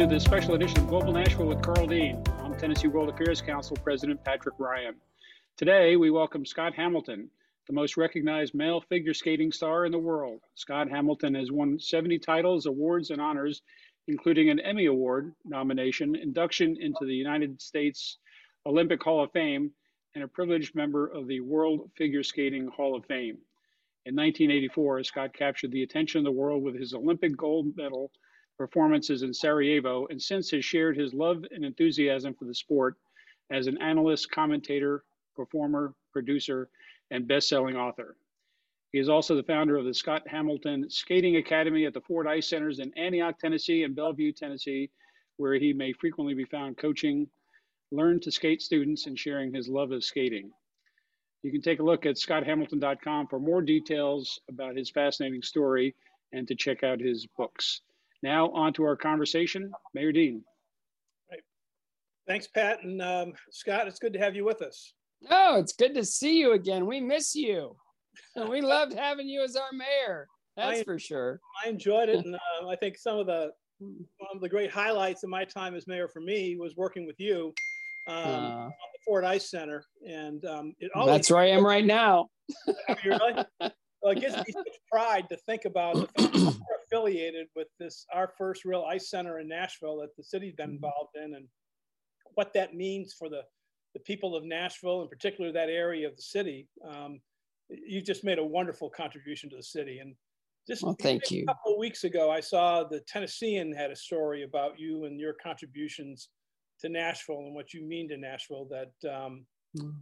to this special edition of Global Nashville with Carl Dean. I'm Tennessee World Affairs Council President Patrick Ryan. Today, we welcome Scott Hamilton, the most recognized male figure skating star in the world. Scott Hamilton has won 70 titles, awards, and honors, including an Emmy Award nomination, induction into the United States Olympic Hall of Fame, and a privileged member of the World Figure Skating Hall of Fame. In 1984, Scott captured the attention of the world with his Olympic gold medal performances in Sarajevo, and since has shared his love and enthusiasm for the sport as an analyst, commentator, performer, producer, and best-selling author. He is also the founder of the Scott Hamilton Skating Academy at the Ford Ice Centers in Antioch, Tennessee, and Bellevue, Tennessee, where he may frequently be found coaching learn to skate students and sharing his love of skating. You can take a look at scotthamilton.com for more details about his fascinating story and to check out his books. Now, on to our conversation. Mayor Dean. Right. Thanks, Pat. And um, Scott, it's good to have you with us. Oh, it's good to see you again. We miss you. We loved having you as our mayor. That's I, for sure. I enjoyed it. And uh, I think some of the one of the great highlights of my time as mayor for me was working with you um, uh, at the Ford Ice Center. And um, it always, that's where I am right now. really? Well, it gives me such pride to think about the fact that we're affiliated with this, our first real ice center in Nashville that the city's been involved in, and what that means for the, the people of Nashville, in particular that area of the city. Um, you just made a wonderful contribution to the city. And just well, thank you. a couple of weeks ago, I saw the Tennessean had a story about you and your contributions to Nashville and what you mean to Nashville that um, mm.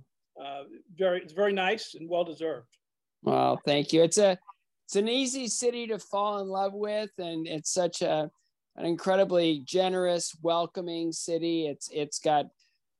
uh, very, it's very nice and well deserved. Well, thank you. It's a it's an easy city to fall in love with, and it's such a an incredibly generous, welcoming city. It's it's got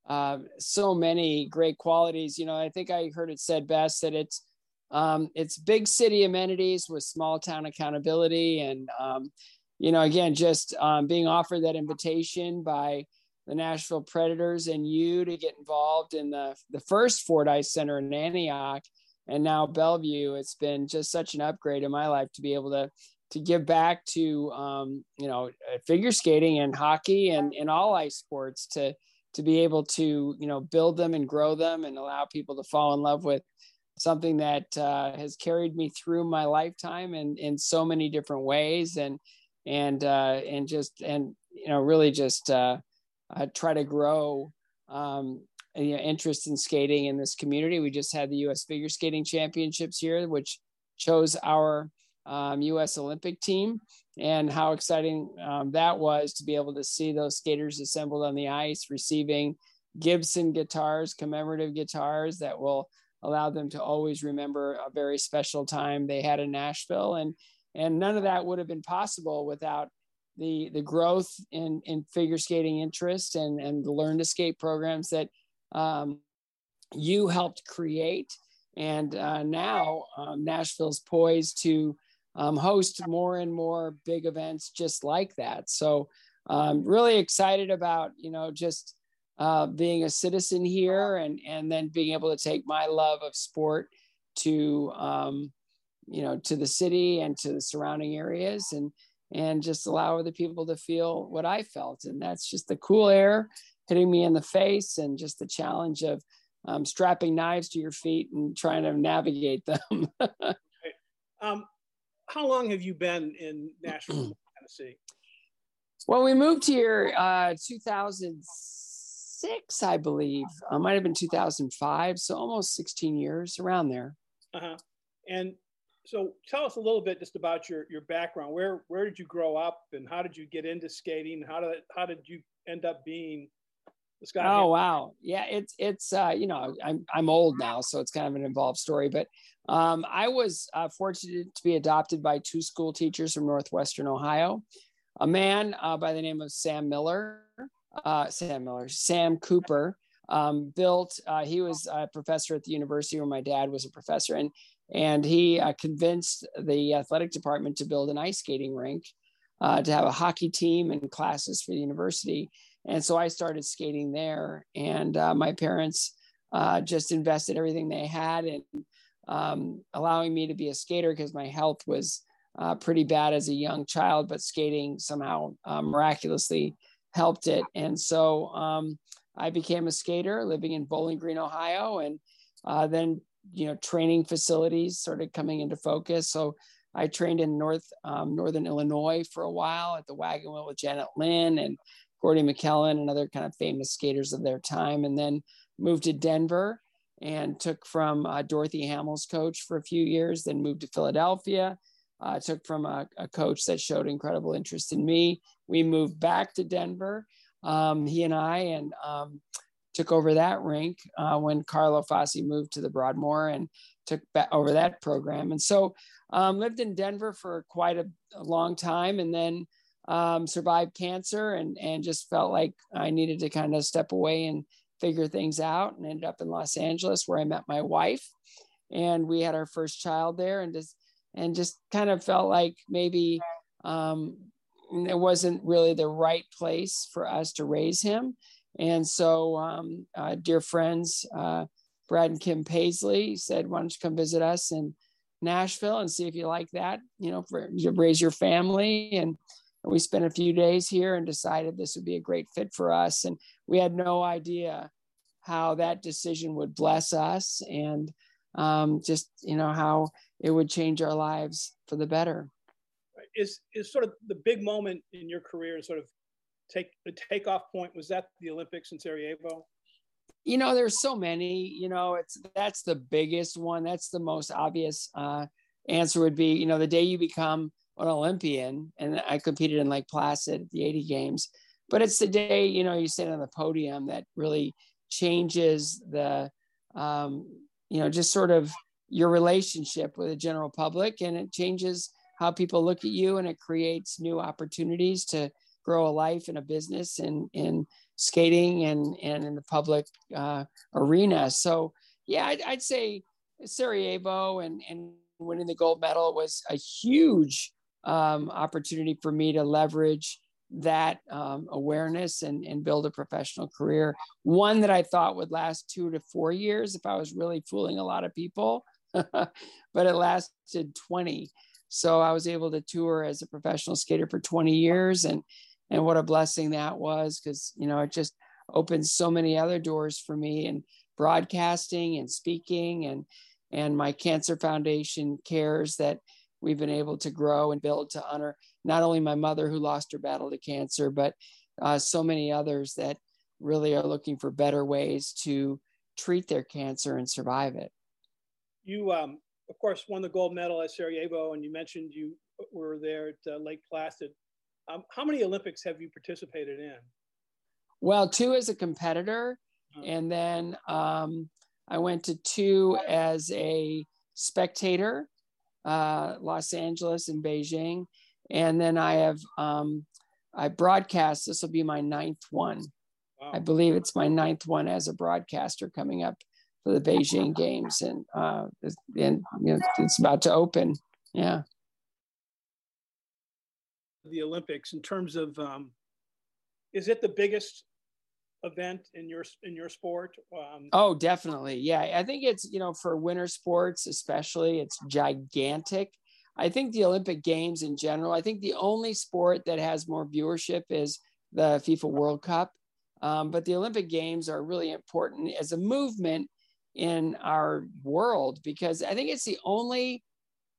uh, so many great qualities. You know, I think I heard it said best that it's um, it's big city amenities with small town accountability, and um, you know, again, just um, being offered that invitation by the Nashville Predators and you to get involved in the the first Ford Ice Center in Antioch and now Bellevue. It's been just such an upgrade in my life to be able to to give back to um, you know uh, figure skating and hockey and, and all ice sports to to be able to you know build them and grow them and allow people to fall in love with something that uh, has carried me through my lifetime and in so many different ways and and uh, and just and you know really just uh, try to grow um, you know, interest in skating in this community. We just had the U.S. Figure Skating Championships here, which chose our um, U.S. Olympic team, and how exciting um, that was to be able to see those skaters assembled on the ice, receiving Gibson guitars, commemorative guitars that will allow them to always remember a very special time they had in Nashville, and and none of that would have been possible without the the growth in in figure skating interest and and the learn to skate programs that um, you helped create. And uh, now um, Nashville's poised to um, host more and more big events just like that. So I'm um, really excited about, you know, just uh, being a citizen here and, and then being able to take my love of sport to, um, you know, to the city and to the surrounding areas and, and just allow other people to feel what I felt. And that's just the cool air hitting me in the face and just the challenge of um, strapping knives to your feet and trying to navigate them. um, how long have you been in Nashville, Tennessee? Well, we moved here uh, 2006, I believe. Uh, might have been 2005, so almost 16 years, around there. Uh-huh. And so, tell us a little bit just about your your background. Where where did you grow up, and how did you get into skating? How did how did you end up being Scott oh wow, yeah, it's it's uh, you know I'm I'm old now, so it's kind of an involved story. But um, I was uh, fortunate to be adopted by two school teachers from Northwestern Ohio, a man uh, by the name of Sam Miller, uh, Sam Miller, Sam Cooper. Um, built. Uh, he was a professor at the university where my dad was a professor, and and he uh, convinced the athletic department to build an ice skating rink, uh, to have a hockey team and classes for the university and so I started skating there. And uh, my parents uh, just invested everything they had in um, allowing me to be a skater because my health was uh, pretty bad as a young child, but skating somehow uh, miraculously helped it. And so um, I became a skater living in Bowling Green, Ohio, and uh, then you know training facilities started coming into focus. So I trained in North um, Northern Illinois for a while at the Wagon Wheel with Janet Lynn and Gordy McKellen and other kind of famous skaters of their time, and then moved to Denver and took from uh, Dorothy Hamill's coach for a few years, then moved to Philadelphia. Uh, took from a, a, coach that showed incredible interest in me. We moved back to Denver, um, he and I, and um, took over that rink uh, when Carlo Fassi moved to the Broadmoor and took over that program. And so um, lived in Denver for quite a, a long time and then um, survived cancer and, and just felt like I needed to kind of step away and figure things out and ended up in Los Angeles where I met my wife and we had our first child there and just and just kind of felt like maybe um, it wasn't really the right place for us to raise him and so um, uh, dear friends uh, Brad and Kim Paisley said why don't you come visit us and Nashville and see if you like that, you know, for you raise your family. And we spent a few days here and decided this would be a great fit for us. And we had no idea how that decision would bless us and um, just, you know, how it would change our lives for the better. Is, is sort of the big moment in your career, sort of take the takeoff point, was that the Olympics in Sarajevo? you know there's so many you know it's that's the biggest one that's the most obvious uh, answer would be you know the day you become an olympian and i competed in lake placid at the 80 games but it's the day you know you sit on the podium that really changes the um, you know just sort of your relationship with the general public and it changes how people look at you and it creates new opportunities to grow a life and a business and in skating and and in the public uh, arena. So yeah, I'd, I'd, say Sarajevo and and winning the gold medal was a huge um, opportunity for me to leverage that um, awareness and, and build a professional career. One that I thought would last two to four years if I was really fooling a lot of people, but it lasted 20. So I was able to tour as a professional skater for 20 years and and what a blessing that was because you know it just opened so many other doors for me in broadcasting and speaking and and my cancer foundation cares that we've been able to grow and build to honor not only my mother who lost her battle to cancer but uh, so many others that really are looking for better ways to treat their cancer and survive it you um, of course won the gold medal at sarajevo and you mentioned you were there at uh, lake placid um, how many Olympics have you participated in? Well, two as a competitor, uh-huh. and then um, I went to two as a spectator, uh, Los Angeles and Beijing, and then I have um, I broadcast. This will be my ninth one. Wow. I believe it's my ninth one as a broadcaster coming up for the Beijing Games, and uh, and you know, it's about to open. Yeah the Olympics in terms of um, is it the biggest event in your in your sport? Um, oh, definitely. Yeah, I think it's you know for winter sports especially, it's gigantic. I think the Olympic Games in general. I think the only sport that has more viewership is the FIFA World Cup. Um, but the Olympic Games are really important as a movement in our world because I think it's the only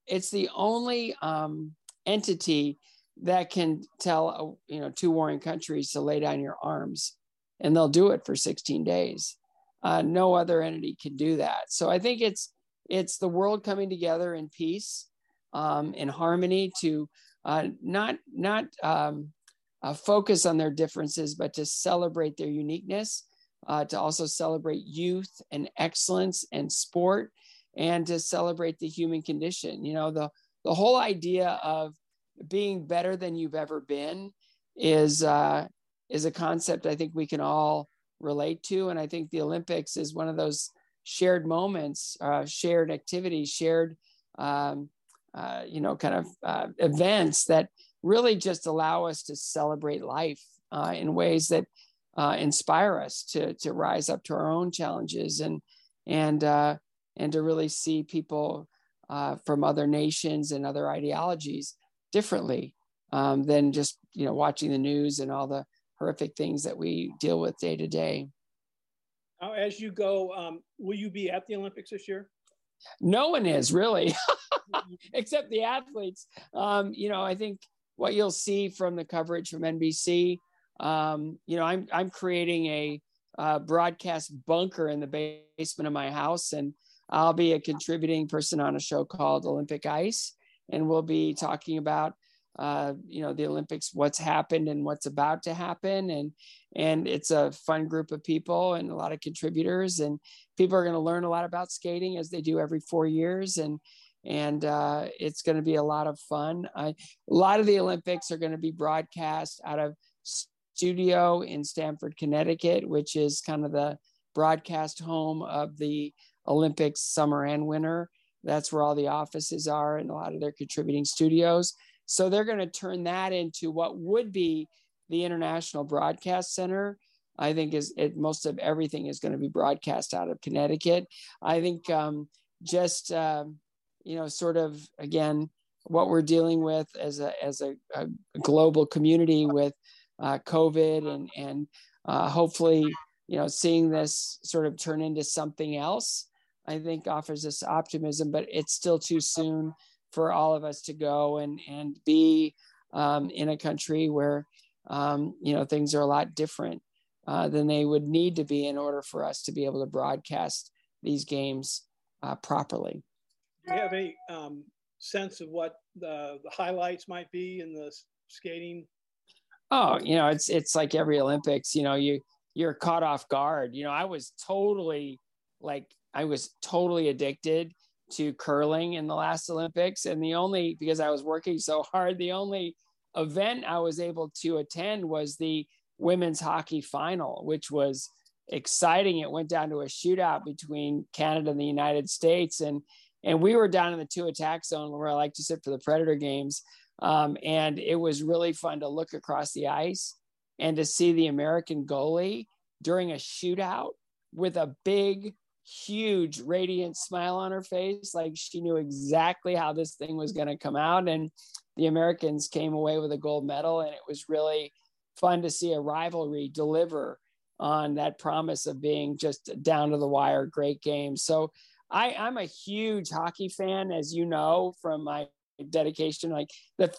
it's the only um, entity that can tell you know two warring countries to lay down your arms and they'll do it for 16 days. Uh, no other entity can do that. So i think it's it's the world coming together in peace um, in harmony to uh, not not um, uh, focus on their differences but to celebrate their uniqueness uh, to also celebrate youth and excellence and sport and to celebrate the human condition. You know the the whole idea of being better than you've ever been is uh, is a concept I think we can all relate to, and I think the Olympics is one of those shared moments, uh, shared activities, shared um, uh, you know kind of uh, events that really just allow us to celebrate life uh, in ways that uh, inspire us to to rise up to our own challenges and and and to really see people uh, from other nations and other ideologies differently um, than just you know watching the news and all the horrific things that we deal with day to day. Now, as you go, um, will you be at the Olympics this year? No one is really, except the athletes. Um, you know, I think what you'll see from the coverage from NBC. Um, you know, I'm I'm creating a uh, broadcast bunker in the basement of my house, and I'll be a contributing person on a show called Olympic Ice, and we'll be talking about uh, you know the Olympics, what's happened and what's about to happen, and and it's a fun group of people and a lot of contributors, and people are going to learn a lot about skating as they do every four years, and and uh, it's going to be a lot of fun. I, a lot of the Olympics are going to be broadcast out of studio in Stamford, Connecticut, which is kind of the broadcast home of the Olympics summer and winter. That's where all the offices are and a lot of their contributing studios. So they're going to turn that into what would be the International Broadcast Center. I think is it, most of everything is going to be broadcast out of Connecticut. I think um, just um, you know, sort of again what we're dealing with as a as a, a global community with uh, COVID and and uh, hopefully you know seeing this sort of turn into something else. I think offers us optimism, but it's still too soon for all of us to go and and be um, in a country where um, you know things are a lot different uh, than they would need to be in order for us to be able to broadcast these games uh, properly. Do you have any um, sense of what the, the highlights might be in the skating? Oh, you know, it's it's like every Olympics. You know, you you're caught off guard. You know, I was totally like I was totally addicted to curling in the last Olympics, and the only because I was working so hard, the only event I was able to attend was the women's hockey final, which was exciting. It went down to a shootout between Canada and the United States, and and we were down in the two attack zone where I like to sit for the Predator games. Um, and it was really fun to look across the ice and to see the American goalie during a shootout with a big, huge, radiant smile on her face. Like she knew exactly how this thing was going to come out. And the Americans came away with a gold medal. And it was really fun to see a rivalry deliver on that promise of being just down to the wire, great game. So I, I'm a huge hockey fan, as you know from my dedication. Like the,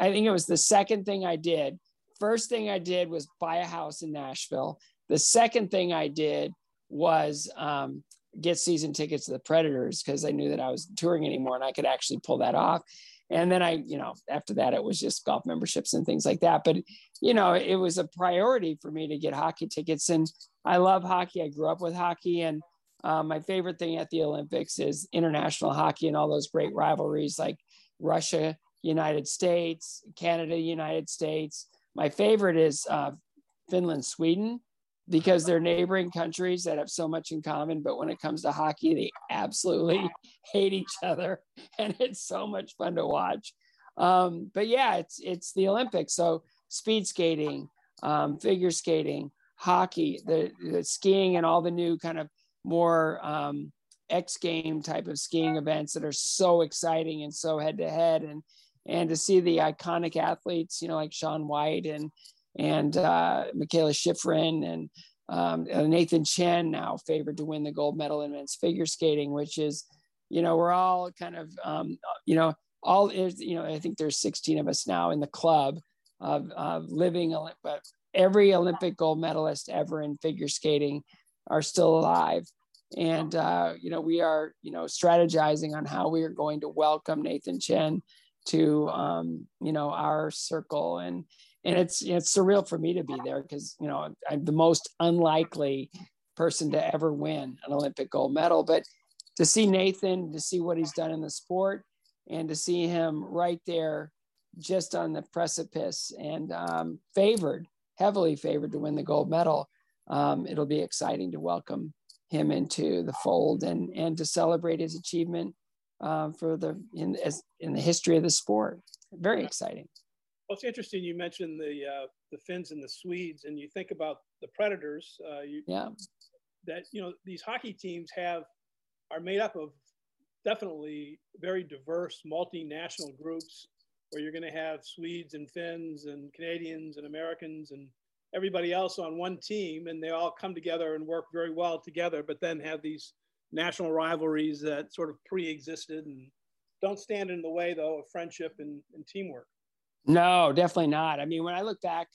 I think it was the second thing I did. First thing I did was buy a house in Nashville. The second thing I did was um, get season tickets to the Predators because I knew that I was touring anymore and I could actually pull that off. And then I, you know, after that, it was just golf memberships and things like that. But, you know, it was a priority for me to get hockey tickets. And I love hockey. I grew up with hockey. And um, my favorite thing at the Olympics is international hockey and all those great rivalries like Russia, United States, Canada, United States. My favorite is uh, Finland, Sweden, because they're neighboring countries that have so much in common. But when it comes to hockey, they absolutely hate each other, and it's so much fun to watch. Um, but yeah, it's it's the Olympics, so speed skating, um, figure skating, hockey, the, the skiing, and all the new kind of more um, X game type of skiing events that are so exciting and so head to head and and to see the iconic athletes, you know, like Shaun White and and uh, Mikaela Shiffrin and um, Nathan Chen now favored to win the gold medal in men's figure skating, which is, you know, we're all kind of, um, you know, all is, you know, I think there's 16 of us now in the club of, of living, but every Olympic gold medalist ever in figure skating are still alive. And, uh, you know, we are, you know, strategizing on how we are going to welcome Nathan Chen to, um, you know, our circle. And, and it's, it's surreal for me to be there because, you know, I'm the most unlikely person to ever win an Olympic gold medal. But to see Nathan, to see what he's done in the sport, and to see him right there just on the precipice and um, favored, heavily favored to win the gold medal um, it'll be exciting to welcome him into the fold and and to celebrate his achievement uh, for the in as in the history of the sport. Very exciting. Well, it's interesting you mentioned the uh, the Finns and the Swedes, and you think about the Predators. Uh, you, yeah. That you know these hockey teams have are made up of definitely very diverse, multinational groups where you're going to have Swedes and Finns and Canadians and Americans and everybody else on one team, and they all come together and work very well together, but then have these national rivalries that sort of pre-existed and don't stand in the way though of friendship and, and teamwork. No, definitely not. I mean, when I look back,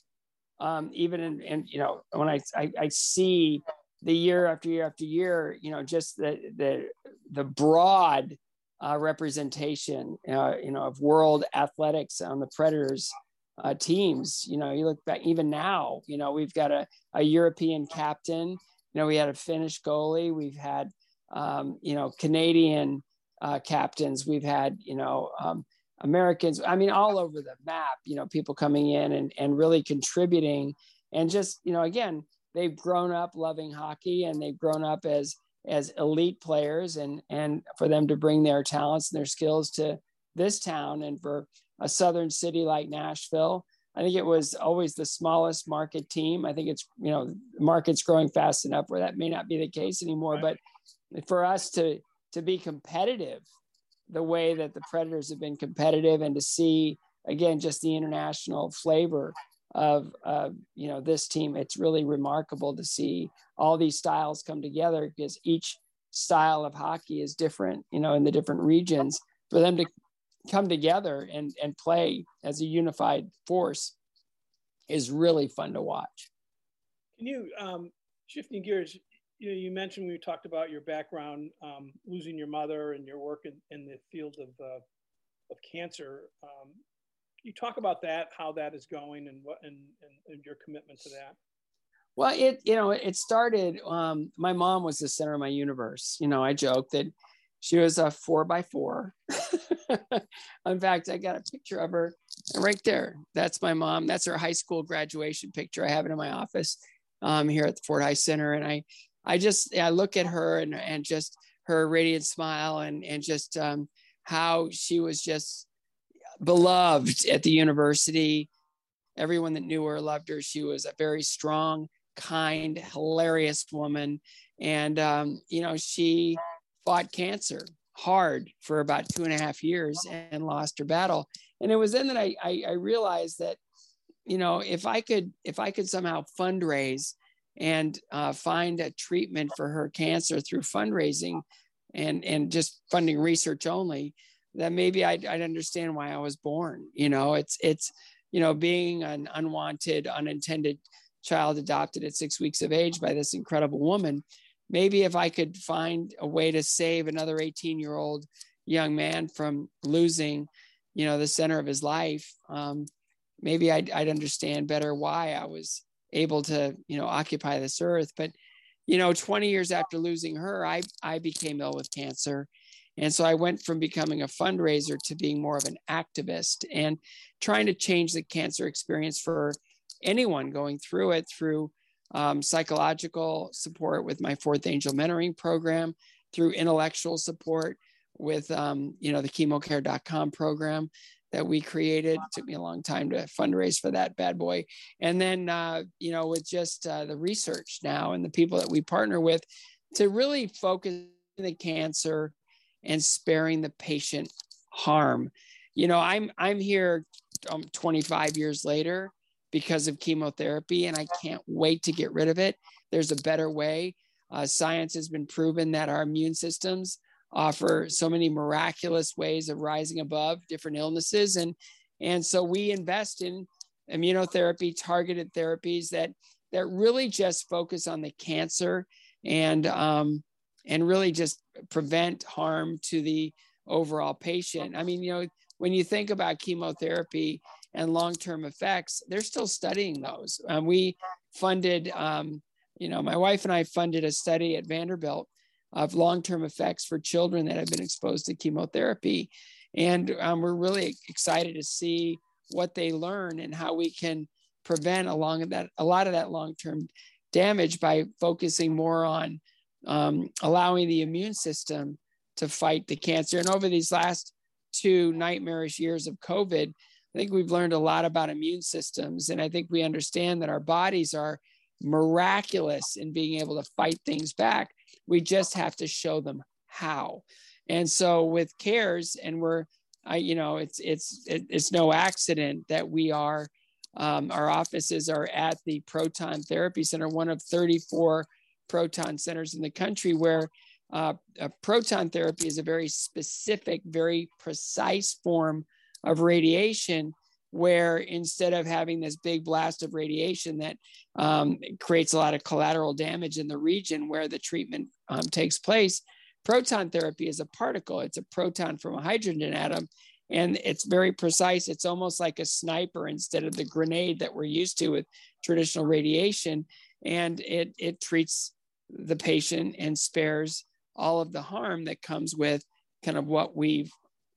um, even in, in, you know, when I, I, I see the year after year after year, you know, just the the the broad uh, representation, uh, you know, of world athletics on the Predators uh, teams. You know, you look back even now. You know, we've got a, a European captain. You know, we had a Finnish goalie. We've had um, you know Canadian uh, captains. We've had you know um, Americans. I mean, all over the map. You know, people coming in and and really contributing, and just you know, again, they've grown up loving hockey and they've grown up as as elite players and and for them to bring their talents and their skills to this town and for a southern city like Nashville. I think it was always the smallest market team. I think it's you know market's growing fast enough where that may not be the case anymore. But for us to to be competitive the way that the Predators have been competitive and to see again just the international flavor of you know this team, it's really remarkable to see all these styles come together because each style of hockey is different. You know, in the different regions, for them to come together and and play as a unified force is really fun to watch. Can you um, shifting gears? You know, you mentioned we talked about your background, um, losing your mother, and your work in, in the field of uh, of cancer. Um, you talk about that, how that is going, and what and, and, and your commitment to that. Well, it you know it started. Um, my mom was the center of my universe. You know, I joke that she was a four by four. In fact, I got a picture of her right there. That's my mom. That's her high school graduation picture. I have it in my office um, here at the Ford Ice Center, and I, I just I look at her and and just her radiant smile and and just um, how she was just beloved at the university. Everyone that knew her loved her. She was a very strong, kind, hilarious woman, and um, you know she fought cancer hard for about two and a half years and lost her battle. And it was then that I, I, I realized that, you know, if I could, if I could somehow fundraise and uh, find a treatment for her cancer through fundraising and, and just funding research only, then maybe I'd, I'd understand why I was born. You know, it's, it's, you know, being an unwanted, unintended child adopted at six weeks of age by this incredible woman maybe if I could find a way to save another 18 year old young man from losing, you know, the center of his life, um, maybe I'd, I'd understand better why I was able to, you know, occupy this earth. But, you know, 20 years after losing her, I, I became ill with cancer. And so I went from becoming a fundraiser to being more of an activist and trying to change the cancer experience for anyone going through it through um, psychological support with my fourth angel mentoring program, through intellectual support with um, you know the chemocare.com program that we created. It took me a long time to fundraise for that bad boy, and then uh, you know with just uh, the research now and the people that we partner with to really focus the cancer and sparing the patient harm. You know, I'm I'm here um, 25 years later because of chemotherapy, and I can't wait to get rid of it. There's a better way. Uh, science has been proven that our immune systems offer so many miraculous ways of rising above different illnesses, and and so we invest in immunotherapy, targeted therapies that that really just focus on the cancer and um, and really just prevent harm to the overall patient. I mean, you know, when you think about chemotherapy, and long-term effects, they're still studying those. Um, we funded, um, you know, my wife and I funded a study at Vanderbilt of long-term effects for children that have been exposed to chemotherapy, and um, we're really excited to see what they learn and how we can prevent along that a lot of that long-term damage by focusing more on um, allowing the immune system to fight the cancer. And over these last two nightmarish years of COVID, I think we've learned a lot about immune systems. And I think we understand that our bodies are miraculous in being able to fight things back. We just have to show them how. And so with CARES, and we're, I, you know, it's it's it's no accident that we are, um, our offices are at the Proton Therapy Center, one of 34 proton centers in the country, where uh, proton therapy is a very specific, very precise form of radiation where instead of having this big blast of radiation that um, creates a lot of collateral damage in the region where the treatment um, takes place, proton therapy is a particle. It's a proton from a hydrogen atom, and it's very precise. It's almost like a sniper instead of the grenade that we're used to with traditional radiation, and it it treats the patient and spares all of the harm that comes with kind of what we've,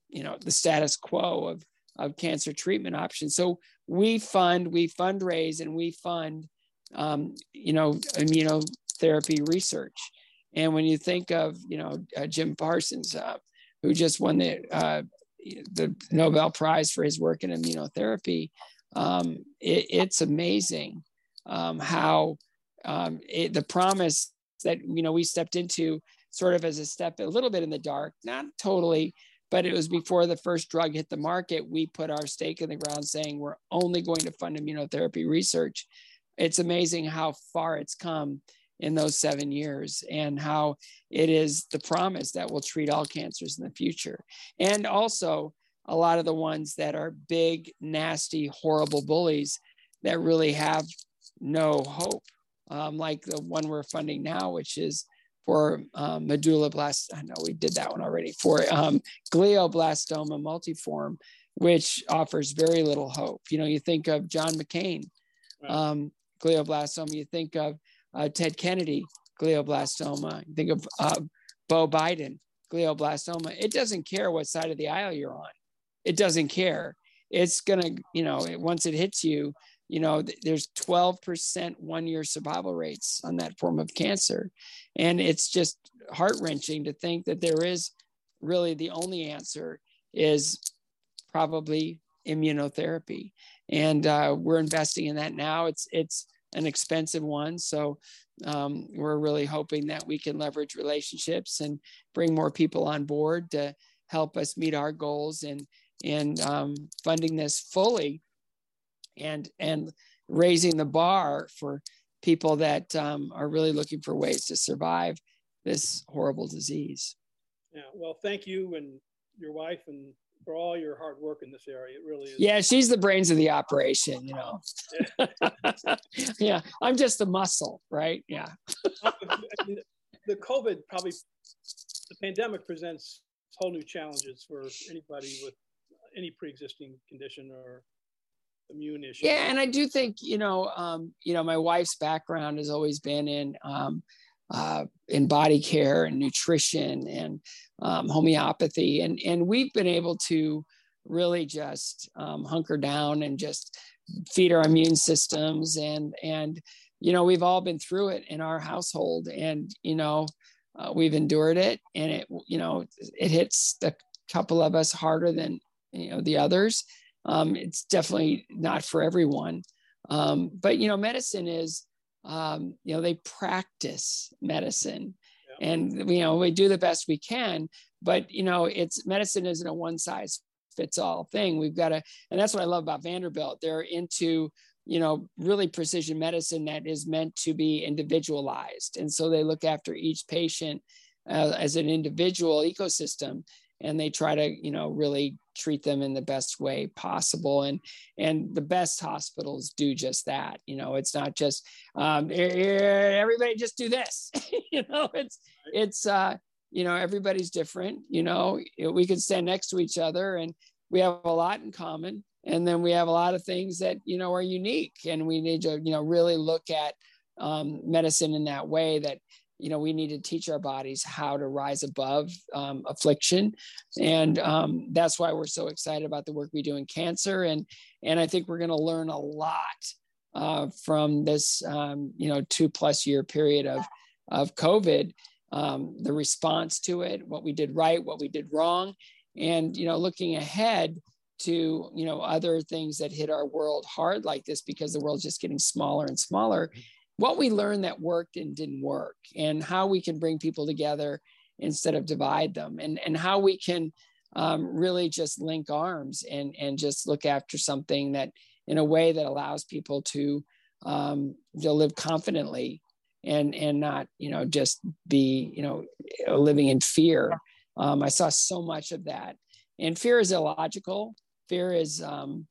you know, the status quo of of cancer treatment options. So we fund, we fundraise, and we fund, um, you know, immunotherapy research. And when you think of, you know, uh, Jim Parsons, uh, who just won the uh, the Nobel Prize for his work in immunotherapy, um, it, it's amazing um, how um, it, the promise that you know we stepped into sort of as a step a little bit in the dark, not totally, but it was before the first drug hit the market. We put our stake in the ground saying we're only going to fund immunotherapy research. It's amazing how far it's come in those seven years and how it is the promise that will treat all cancers in the future. And also, a lot of the ones that are big, nasty, horrible bullies that really have no hope, um, like the one we're funding now, which is for um, medulloblast. I know we did that one already for um, glioblastoma multiforme, which offers very little hope. You know, you think of John McCain, um, glioblastoma. You think of uh, Ted Kennedy, glioblastoma. Think of uh, Beau Biden, glioblastoma. It doesn't care what side of the aisle you're on. It doesn't care. It's gonna, you know, once it hits you, you know there's 12% one year survival rates on that form of cancer and it's just heart-wrenching to think that there is really the only answer is probably immunotherapy and uh, we're investing in that now it's it's an expensive one so um, we're really hoping that we can leverage relationships and bring more people on board to help us meet our goals and and um, funding this fully and and raising the bar for people that um, are really looking for ways to survive this horrible disease. Yeah, well, thank you and your wife and for all your hard work in this area. It really is. Yeah, she's the brains of the operation, you know. yeah, I'm just the muscle, right? Yeah. the COVID probably, the pandemic presents whole new challenges for anybody with any pre-existing condition or immune issue. Yeah, and I do think you know, um, you know, my wife's background has always been in um, uh, in body care and nutrition and um, homeopathy, and and we've been able to really just um, hunker down and just feed our immune systems. And and you know we've all been through it in our household and you know uh, we've endured it. And it you know it hits the couple of us harder than you know the others. Um, it's definitely not for everyone. Um, but you know, medicine is, um, you know, they practice medicine, yeah. and you know, we do the best we can. But you know, it's medicine isn't a one size fits all thing. We've got to, and that's what I love about Vanderbilt. They're into you know really precision medicine that is meant to be individualized, and so they look after each patient uh, as an individual ecosystem and they try to you know really treat them in the best way possible. And and the best hospitals do just that you know it's not just um, everybody just do this. You know it's it's uh you know everybody's different you know we can stand next to each other and we have a lot in common. And then we have a lot of things that you know are unique and we need to you know really look at um, medicine in that way that you know we need to teach our bodies how to rise above um, affliction. And um, that's why we're so excited about the work we do in cancer. And and i think we're going to learn a lot uh, from this um, you know two plus year period of of covid um, the response to it what we did right what we did wrong. And you know looking ahead to you know other things that hit our world hard like this because the world's just getting smaller and smaller what we learned that worked and didn't work and how we can bring people together instead of divide them and and how we can um, really just link arms and and just look after something that in a way that allows people to um, to live confidently and and not you know just be you know living in fear. Um, i saw so much of that and fear is illogical. Fear is um,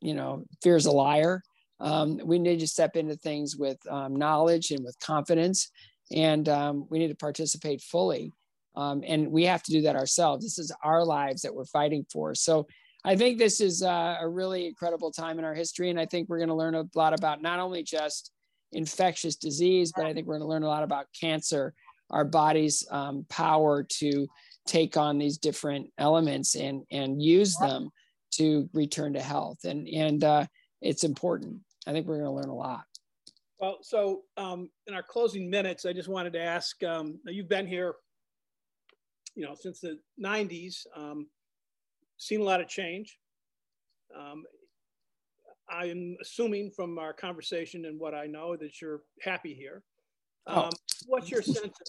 you know fear is a liar um, we need to step into things with um, knowledge and with confidence and um, we need to participate fully. Um, and we have to do that ourselves. This is our lives that we're fighting for. So i think this is uh, a really incredible time in our history and i think we're going to learn a lot about not only just infectious disease but i think we're going to learn a lot about cancer our body's um, power to take on these different elements and and use them to return to health. And and uh, it's important i think we're going to learn a lot. Well so um, in our closing minutes i just wanted to ask um, you've been here you know since the 90s um, seen a lot of change. Um, i'm assuming from our conversation and what i know that you're happy here. Oh. Um, what's your sense of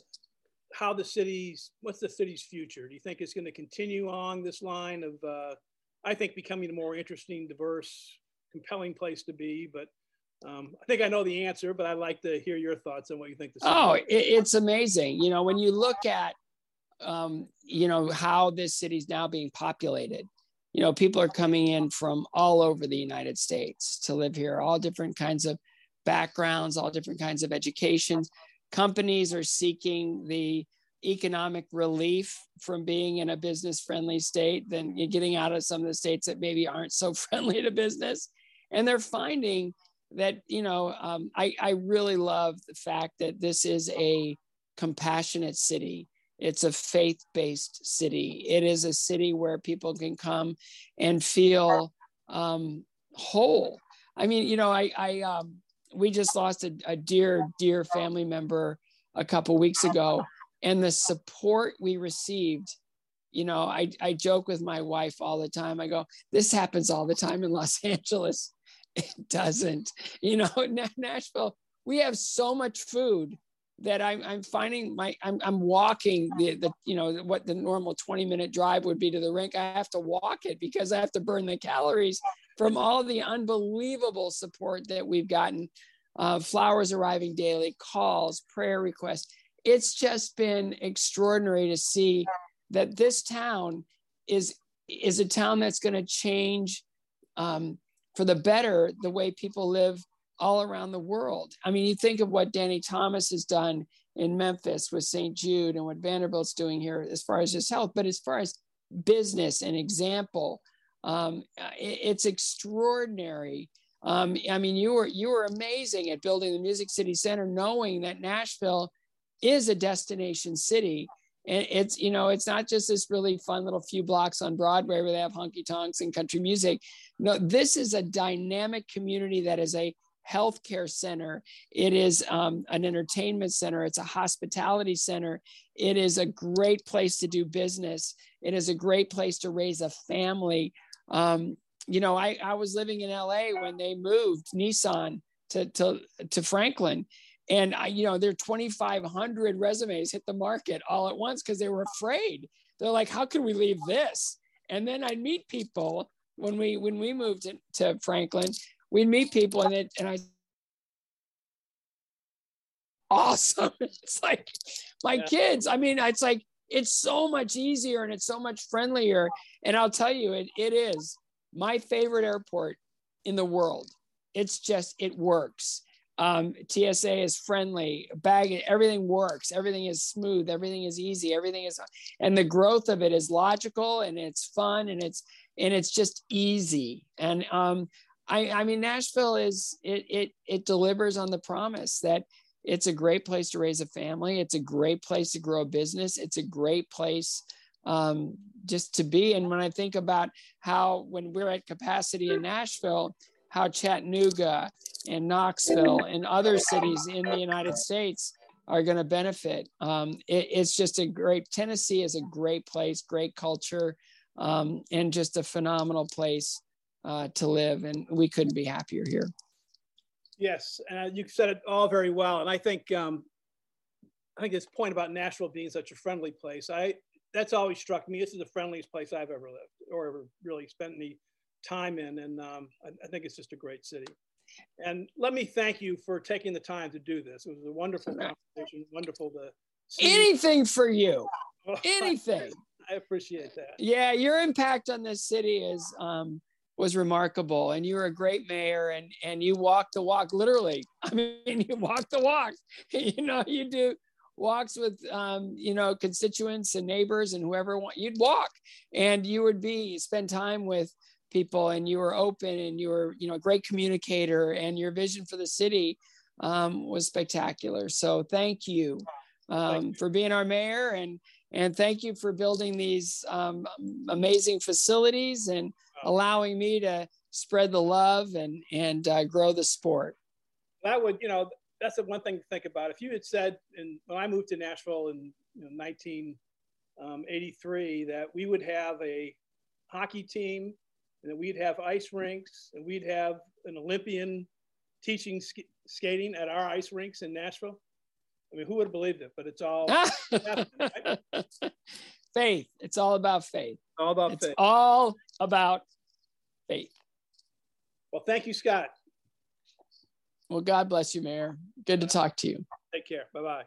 how the city's what's the city's future? Do you think it's going to continue on this line of uh, I think becoming a more interesting, diverse, compelling place to be. But um, I think I know the answer, but I'd like to hear your thoughts on what you think. oh, it, it's amazing. You know, when you look at, um, you know, how this city's now being populated, you know, people are coming in from all over the United States to live here, all different kinds of backgrounds, all different kinds of educations. Companies are seeking the economic relief from being in a business friendly state than getting out of some of the states that maybe aren't so friendly to business and they're finding that you know um, I, I really love the fact that this is a compassionate city. It's a faith-based city. It is a city where people can come and feel um, whole. I mean you know i i um, we just lost a, a dear dear family member a couple weeks ago and the support we received you know I, I joke with my wife all the time. I go this happens all the time in los angeles it doesn't. You know nashville we have so much food that I'm, I'm finding my I'm, I'm walking the, the you know what the normal 20 minute drive would be to the rink. I have to walk it because i have to burn the calories from all the unbelievable support that we've gotten uh, flowers arriving daily calls prayer requests. It's just been extraordinary to see that this town is is a town that's going to change um, for the better the way people live all around the world. I mean, you think of what Danny Thomas has done in Memphis with St. Jude and what Vanderbilt's doing here as far as his health, but as far as business and example, um, it, it's extraordinary. Um, I mean, you were you were amazing at building the Music City Center, knowing that Nashville is a destination city. And it's, you know, it's not just this really fun little few blocks on Broadway where they have honky tonks and country music. No, this is a dynamic community that is a healthcare center. It is um, an entertainment center. It's a hospitality center. It is a great place to do business. It is a great place to raise a family. Um, you know, I, I was living in LA when they moved Nissan to, to, to Franklin and I, you know, their 2,500 resumes hit the market all at once because they were afraid. They're like, how can we leave this? And then I'd meet people when we when we moved to, to Franklin. We'd meet people and it, and I awesome. It's like my yeah. kids. I mean, it's like it's so much easier and it's so much friendlier. And I'll tell you, it, it is my favorite airport in the world. It's just it works. Um, TSA is friendly, bag everything works, everything is smooth, everything is easy, everything is, and the growth of it is logical and it's fun and it's and it's just easy. And um, I, I mean, Nashville is it it it delivers on the promise that it's a great place to raise a family. It's a great place to grow a business. It's a great place um, just to be. And when I think about how when we're at capacity in Nashville, how Chattanooga and Knoxville and other cities in the United States are going to benefit. Um, it, it's just a great, Tennessee is a great place, great culture, um, and just a phenomenal place uh, to live. And we couldn't be happier here. Yes, and you said it all very well. And I think um, I think this point about Nashville being such a friendly place, I that's always struck me. This is the friendliest place I've ever lived or ever really spent any time in, and um, I, I, think it's just a great city. And let me thank you for taking the time to do this. It was a wonderful conversation, wonderful to see anything you. for you, anything. I appreciate that. Yeah, your impact on this city is um, was remarkable, and you were a great mayor, and and you walked the walk literally. I mean, you walked the walk. you know, you do walks with um, you know constituents and neighbors and whoever want you'd walk and you would be spend time with people and you were open and you were you know a great communicator and your vision for the city um, was spectacular. So thank you, um, thank you, for being our mayor and and thank you for building these um, amazing facilities and allowing me to spread the love and and uh, grow the sport. That would you know that's the one thing to think about. If you had said, in, when I moved to Nashville in you know, 1983, um, that we would have a hockey team and we'd have ice rinks and we'd have an Olympian teaching sk- skating at our ice rinks in Nashville, I mean, who would have believed it? But it's all faith. It's all about faith. All about it's faith. All about faith. Well, thank you, Scott. Well, God bless you, Mayor. Good to talk to you. Take care. Bye bye.